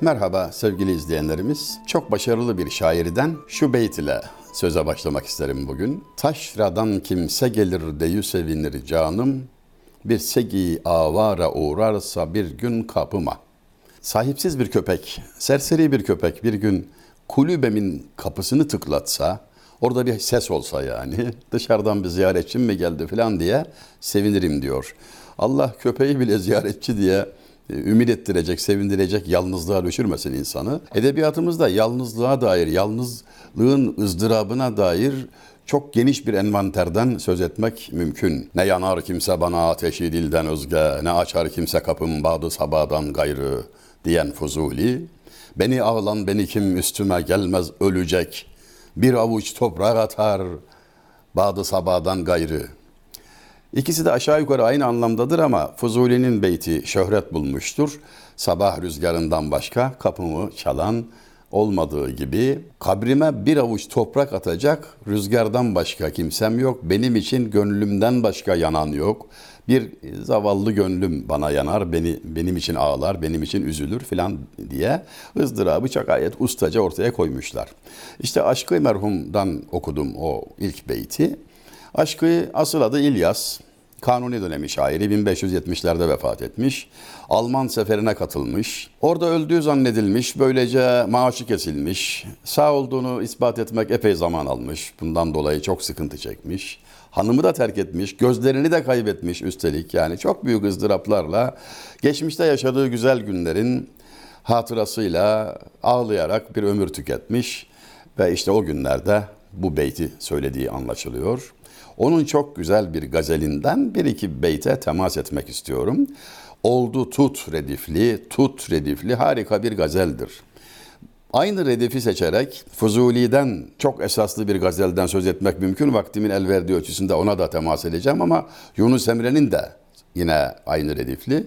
Merhaba sevgili izleyenlerimiz. Çok başarılı bir şairden şu beyt ile söze başlamak isterim bugün. Taşradan kimse gelir deyü sevinir canım. Bir segi avara uğrarsa bir gün kapıma. Sahipsiz bir köpek, serseri bir köpek bir gün kulübemin kapısını tıklatsa, orada bir ses olsa yani dışarıdan bir ziyaretçim mi geldi falan diye sevinirim diyor. Allah köpeği bile ziyaretçi diye ümit ettirecek, sevindirecek yalnızlığa düşürmesin insanı. Edebiyatımızda yalnızlığa dair, yalnızlığın ızdırabına dair çok geniş bir envanterden söz etmek mümkün. Ne yanar kimse bana ateşi dilden özge, ne açar kimse kapım badı sabadan gayrı diyen Fuzuli. Beni ağlan beni kim üstüme gelmez ölecek. Bir avuç toprak atar badı sabadan gayrı. İkisi de aşağı yukarı aynı anlamdadır ama Fuzuli'nin beyti şöhret bulmuştur. Sabah rüzgarından başka kapımı çalan olmadığı gibi kabrime bir avuç toprak atacak rüzgardan başka kimsem yok. Benim için gönlümden başka yanan yok. Bir zavallı gönlüm bana yanar, beni benim için ağlar, benim için üzülür filan diye ızdırabı çok gayet ustaca ortaya koymuşlar. İşte Aşkı Merhum'dan okudum o ilk beyti. Aşkı asıl adı İlyas. Kanuni dönemi şairi 1570'lerde vefat etmiş. Alman seferine katılmış. Orada öldüğü zannedilmiş. Böylece maaşı kesilmiş. Sağ olduğunu ispat etmek epey zaman almış. Bundan dolayı çok sıkıntı çekmiş. Hanımı da terk etmiş. Gözlerini de kaybetmiş üstelik. Yani çok büyük ızdıraplarla geçmişte yaşadığı güzel günlerin hatırasıyla ağlayarak bir ömür tüketmiş. Ve işte o günlerde bu beyti söylediği anlaşılıyor. Onun çok güzel bir gazelinden bir iki beyte temas etmek istiyorum. Oldu tut redifli, tut redifli harika bir gazeldir. Aynı redifi seçerek Fuzuli'den çok esaslı bir gazelden söz etmek mümkün. Vaktimin el verdiği ölçüsünde ona da temas edeceğim ama Yunus Emre'nin de yine aynı redifli,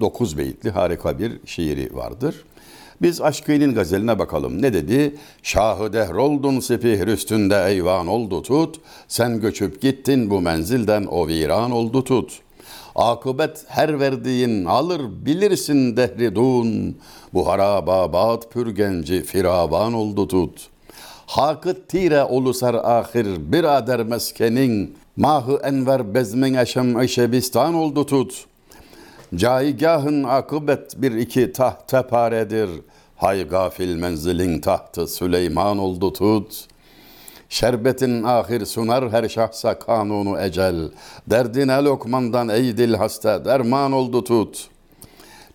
dokuz beyitli harika bir şiiri vardır. Biz Aşkı'nın gazeline bakalım. Ne dedi? Şahı dehroldun sipih üstünde eyvan oldu tut. Sen göçüp gittin bu menzilden o viran oldu tut. Akıbet her verdiğin alır bilirsin dehridun. Bu harababat pürgenci firavan oldu tut. Hakıt tire olusar ahir birader meskenin. Mahı enver bezmin eşem eşebistan oldu tut.'' Caigahın akıbet bir iki taht paredir. Hay gafil menzilin tahtı Süleyman oldu tut. Şerbetin ahir sunar her şahsa kanunu ecel. Derdine lokmandan ey dil hasta derman oldu tut.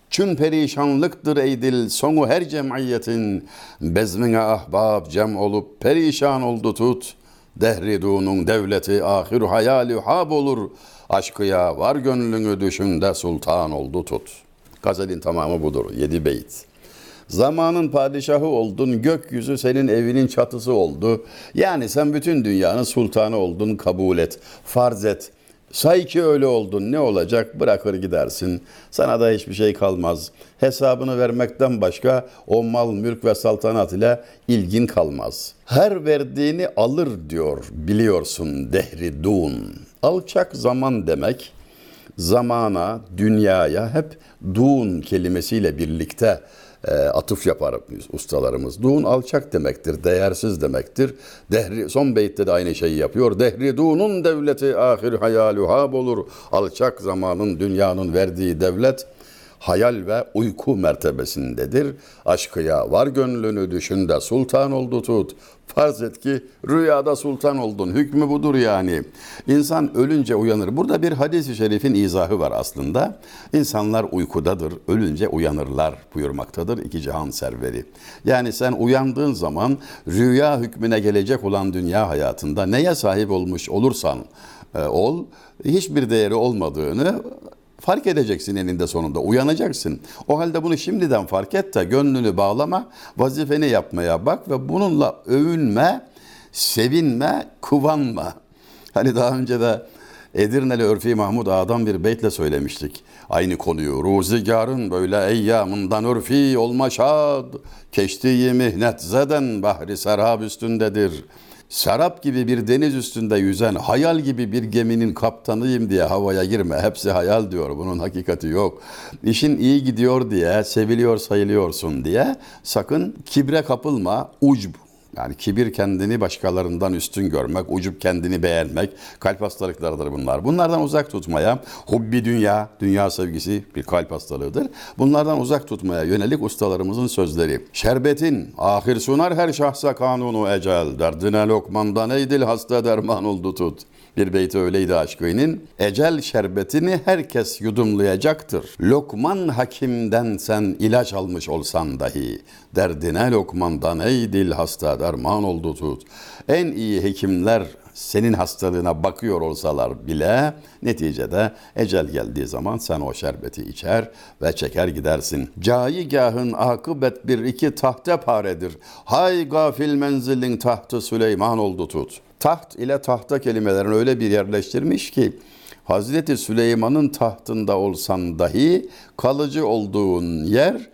Çün perişanlıktır ey dil sonu her cemiyetin. Bezmine ahbab cem olup perişan oldu tut. Dehridunun devleti ahir hayali hab olur. Aşkıya var gönlünü düşünde sultan oldu tut. Gazelin tamamı budur. Yedi beyt. Zamanın padişahı oldun, gökyüzü senin evinin çatısı oldu. Yani sen bütün dünyanın sultanı oldun, kabul et, farz et. Say ki öyle oldun, ne olacak? Bırakır gidersin. Sana da hiçbir şey kalmaz. Hesabını vermekten başka o mal, mülk ve saltanat ile ilgin kalmaz. Her verdiğini alır diyor, biliyorsun dehri dun. Alçak zaman demek, zamana, dünyaya hep dun kelimesiyle birlikte e, atıf yapar ustalarımız. Dun alçak demektir, değersiz demektir. Dehri, son beytte de aynı şeyi yapıyor. Dehri dunun devleti ahir hayaluhab olur. Alçak zamanın, dünyanın verdiği devlet hayal ve uyku mertebesindedir. Aşkıya var gönlünü düşün de sultan oldu tut. Farz et ki rüyada sultan oldun. Hükmü budur yani. İnsan ölünce uyanır. Burada bir hadis-i şerifin izahı var aslında. İnsanlar uykudadır, ölünce uyanırlar buyurmaktadır iki cihan serveri. Yani sen uyandığın zaman rüya hükmüne gelecek olan dünya hayatında neye sahip olmuş olursan e, ol, hiçbir değeri olmadığını fark edeceksin eninde sonunda. Uyanacaksın. O halde bunu şimdiden fark et de gönlünü bağlama, vazifeni yapmaya bak ve bununla övünme, sevinme, kıvanma. Hani daha önce de Edirneli Örfi Mahmud Ağa'dan bir beytle söylemiştik. Aynı konuyu. Ruzigarın böyle eyyamından örfi olma şad. Keştiği mihnet zeden bahri serab üstündedir. Serap gibi bir deniz üstünde yüzen hayal gibi bir geminin kaptanıyım diye havaya girme. Hepsi hayal diyor. Bunun hakikati yok. İşin iyi gidiyor diye, seviliyor sayılıyorsun diye sakın kibre kapılma. Ucb yani kibir kendini başkalarından üstün görmek, ucup kendini beğenmek, kalp hastalıklarıdır bunlar. Bunlardan uzak tutmaya, hubbi dünya, dünya sevgisi bir kalp hastalığıdır. Bunlardan uzak tutmaya yönelik ustalarımızın sözleri. Şerbetin ahir sunar her şahsa kanunu ecel, derdine lokmandan eydil hasta derman oldu tut. Bir beyti öyleydi aşkının. Ecel şerbetini herkes yudumlayacaktır. Lokman hakimden sen ilaç almış olsan dahi. Derdine lokmandan ey dil hasta derman oldu tut. En iyi hekimler senin hastalığına bakıyor olsalar bile neticede ecel geldiği zaman sen o şerbeti içer ve çeker gidersin. Caigahın akıbet bir iki tahte paredir. Hay gafil menzilin tahtı Süleyman oldu tut. Taht ile tahta kelimelerini öyle bir yerleştirmiş ki Hazreti Süleyman'ın tahtında olsan dahi kalıcı olduğun yer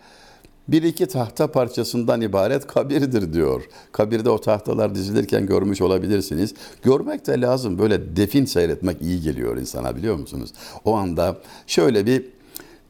bir iki tahta parçasından ibaret kabirdir diyor. Kabirde o tahtalar dizilirken görmüş olabilirsiniz. Görmek de lazım. Böyle defin seyretmek iyi geliyor insana biliyor musunuz? O anda şöyle bir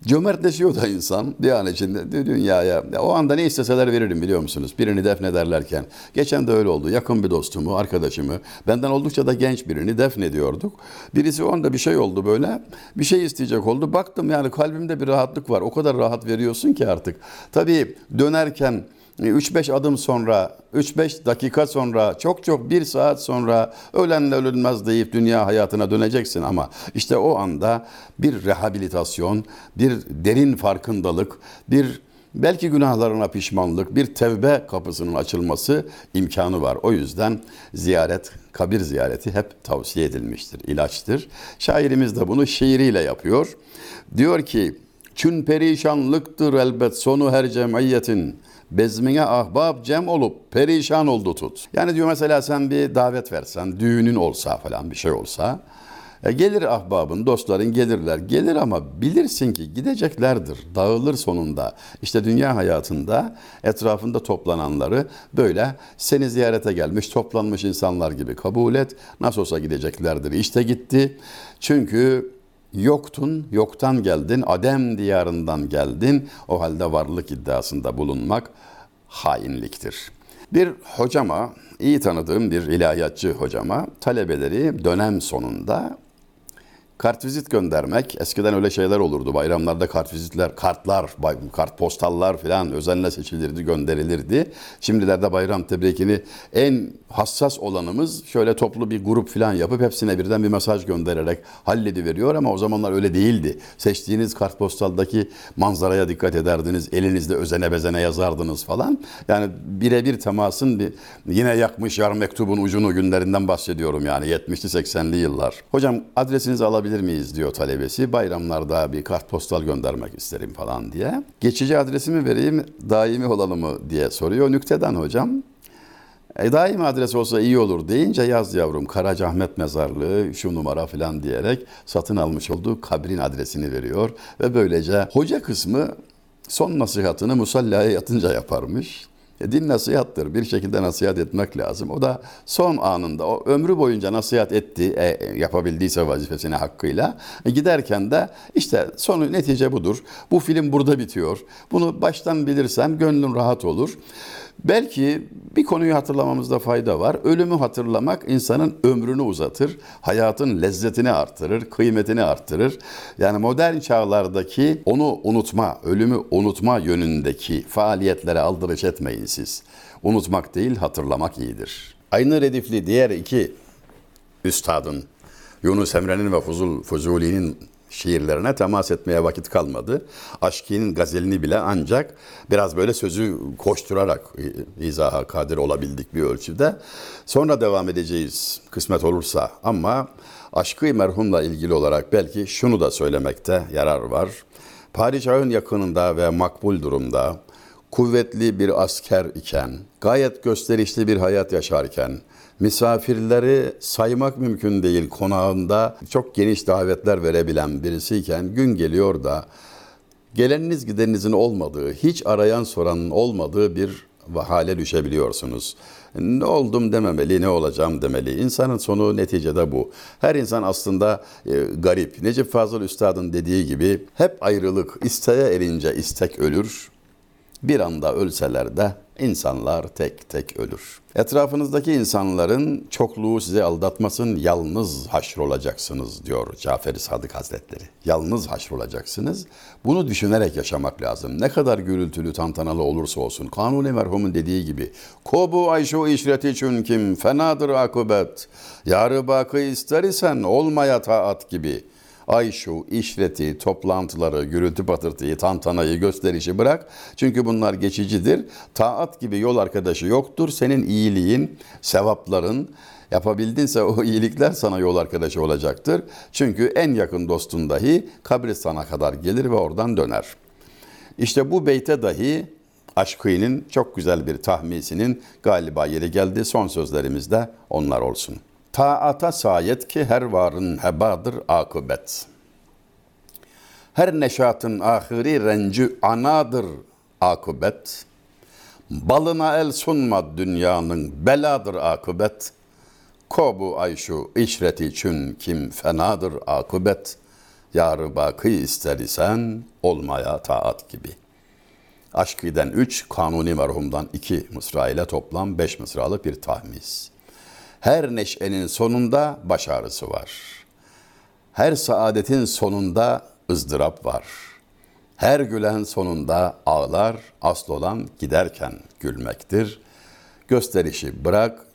Cömertleşiyor da insan bir an içinde dünyaya. O anda ne isteseler veririm biliyor musunuz? Birini defnederlerken. Geçen de öyle oldu. Yakın bir dostumu, arkadaşımı, benden oldukça da genç birini defnediyorduk. Birisi o anda bir şey oldu böyle. Bir şey isteyecek oldu. Baktım yani kalbimde bir rahatlık var. O kadar rahat veriyorsun ki artık. Tabii dönerken 3-5 adım sonra, 3-5 dakika sonra, çok çok bir saat sonra ölenle ölünmez deyip dünya hayatına döneceksin ama işte o anda bir rehabilitasyon, bir derin farkındalık, bir belki günahlarına pişmanlık, bir tevbe kapısının açılması imkanı var. O yüzden ziyaret, kabir ziyareti hep tavsiye edilmiştir, ilaçtır. Şairimiz de bunu şiiriyle yapıyor. Diyor ki, Çün perişanlıktır elbet sonu her cemiyetin bezmine ahbab cem olup perişan oldu tut. Yani diyor mesela sen bir davet versen, düğünün olsa falan bir şey olsa, e gelir ahbabın, dostların gelirler. Gelir ama bilirsin ki gideceklerdir. Dağılır sonunda. İşte dünya hayatında etrafında toplananları böyle seni ziyarete gelmiş, toplanmış insanlar gibi kabul et. Nasıl olsa gideceklerdir. İşte gitti. Çünkü Yoktun, yoktan geldin, Adem diyarından geldin. O halde varlık iddiasında bulunmak hainliktir. Bir hocama, iyi tanıdığım bir ilahiyatçı hocama talebeleri dönem sonunda Kartvizit göndermek, eskiden öyle şeyler olurdu. Bayramlarda kartvizitler, kartlar, kartpostallar falan özenle seçilirdi, gönderilirdi. Şimdilerde bayram tebrikini en hassas olanımız şöyle toplu bir grup falan yapıp hepsine birden bir mesaj göndererek halledi ama o zamanlar öyle değildi. Seçtiğiniz kartpostaldaki manzaraya dikkat ederdiniz, elinizde özene bezene yazardınız falan. Yani birebir temasın bir, yine yakmış yar mektubun ucunu günlerinden bahsediyorum yani 70'li 80'li yıllar. Hocam adresinizi alabilir alabilir miyiz diyor talebesi. Bayramlarda bir kartpostal göndermek isterim falan diye. Geçici adresimi vereyim, daimi olalım mı diye soruyor. Nükteden hocam. E, daimi adres olsa iyi olur deyince yaz yavrum Karacahmet mezarlığı şu numara falan diyerek satın almış olduğu kabrin adresini veriyor. Ve böylece hoca kısmı son nasihatını musallaya yatınca yaparmış. E, din nasihattır. Bir şekilde nasihat etmek lazım. O da son anında, o ömrü boyunca nasihat etti, e, yapabildiyse vazifesini hakkıyla. E, giderken de işte sonu netice budur. Bu film burada bitiyor. Bunu baştan bilirsem gönlün rahat olur. Belki bir konuyu hatırlamamızda fayda var. Ölümü hatırlamak insanın ömrünü uzatır, hayatın lezzetini artırır, kıymetini artırır. Yani modern çağlardaki onu unutma, ölümü unutma yönündeki faaliyetlere aldırış etmeyin siz. Unutmak değil, hatırlamak iyidir. Aynı redifli diğer iki üstadın, Yunus Emre'nin ve Fuzul, Fuzuli'nin şiirlerine temas etmeye vakit kalmadı. Aşki'nin gazelini bile ancak biraz böyle sözü koşturarak izaha kadir olabildik bir ölçüde. Sonra devam edeceğiz kısmet olursa ama aşkı merhumla ilgili olarak belki şunu da söylemekte yarar var. Padişahın yakınında ve makbul durumda kuvvetli bir asker iken, gayet gösterişli bir hayat yaşarken, misafirleri saymak mümkün değil konağında çok geniş davetler verebilen birisiyken gün geliyor da geleniniz gideninizin olmadığı, hiç arayan soranın olmadığı bir hale düşebiliyorsunuz. Ne oldum dememeli, ne olacağım demeli. İnsanın sonu neticede bu. Her insan aslında e, garip. Necip Fazıl Üstad'ın dediği gibi hep ayrılık, isteğe erince istek ölür. Bir anda ölseler de insanlar tek tek ölür. Etrafınızdaki insanların çokluğu sizi aldatmasın, yalnız haşrolacaksınız diyor Cafer-i Sadık Hazretleri. Yalnız haşrolacaksınız. Bunu düşünerek yaşamak lazım. Ne kadar gürültülü, tantanalı olursa olsun. Kanuni merhumun dediği gibi. Kobu ayşu işreti çünküm fenadır akıbet. Yarı bakı ister isen olmaya taat gibi.'' Ay şu işreti, toplantıları, gürültü patırtıyı, tantanayı, gösterişi bırak. Çünkü bunlar geçicidir. Taat gibi yol arkadaşı yoktur. Senin iyiliğin, sevapların, yapabildinse o iyilikler sana yol arkadaşı olacaktır. Çünkü en yakın dostun dahi kabristana kadar gelir ve oradan döner. İşte bu beyte dahi Aşkı'nın çok güzel bir tahmisinin galiba yeri geldi. Son sözlerimizde onlar olsun. Taata sayet ki her varın hebadır akıbet. Her neşatın ahiri rencü anadır akıbet. Balına el sunma dünyanın beladır akıbet. Kobu ayşu işreti için kim fenadır akıbet. Yarı bakı ister isen olmaya taat gibi. Aşkı'den 3, Kanuni merhumdan 2 mısra ile toplam 5 mısralık bir tahmis. Her neşenin sonunda baş ağrısı var. Her saadetin sonunda ızdırap var. Her gülen sonunda ağlar, asıl olan giderken gülmektir. Gösterişi bırak,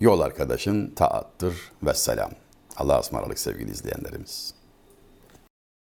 yol arkadaşın taattır ve selam. Allah'a ısmarladık sevgili izleyenlerimiz.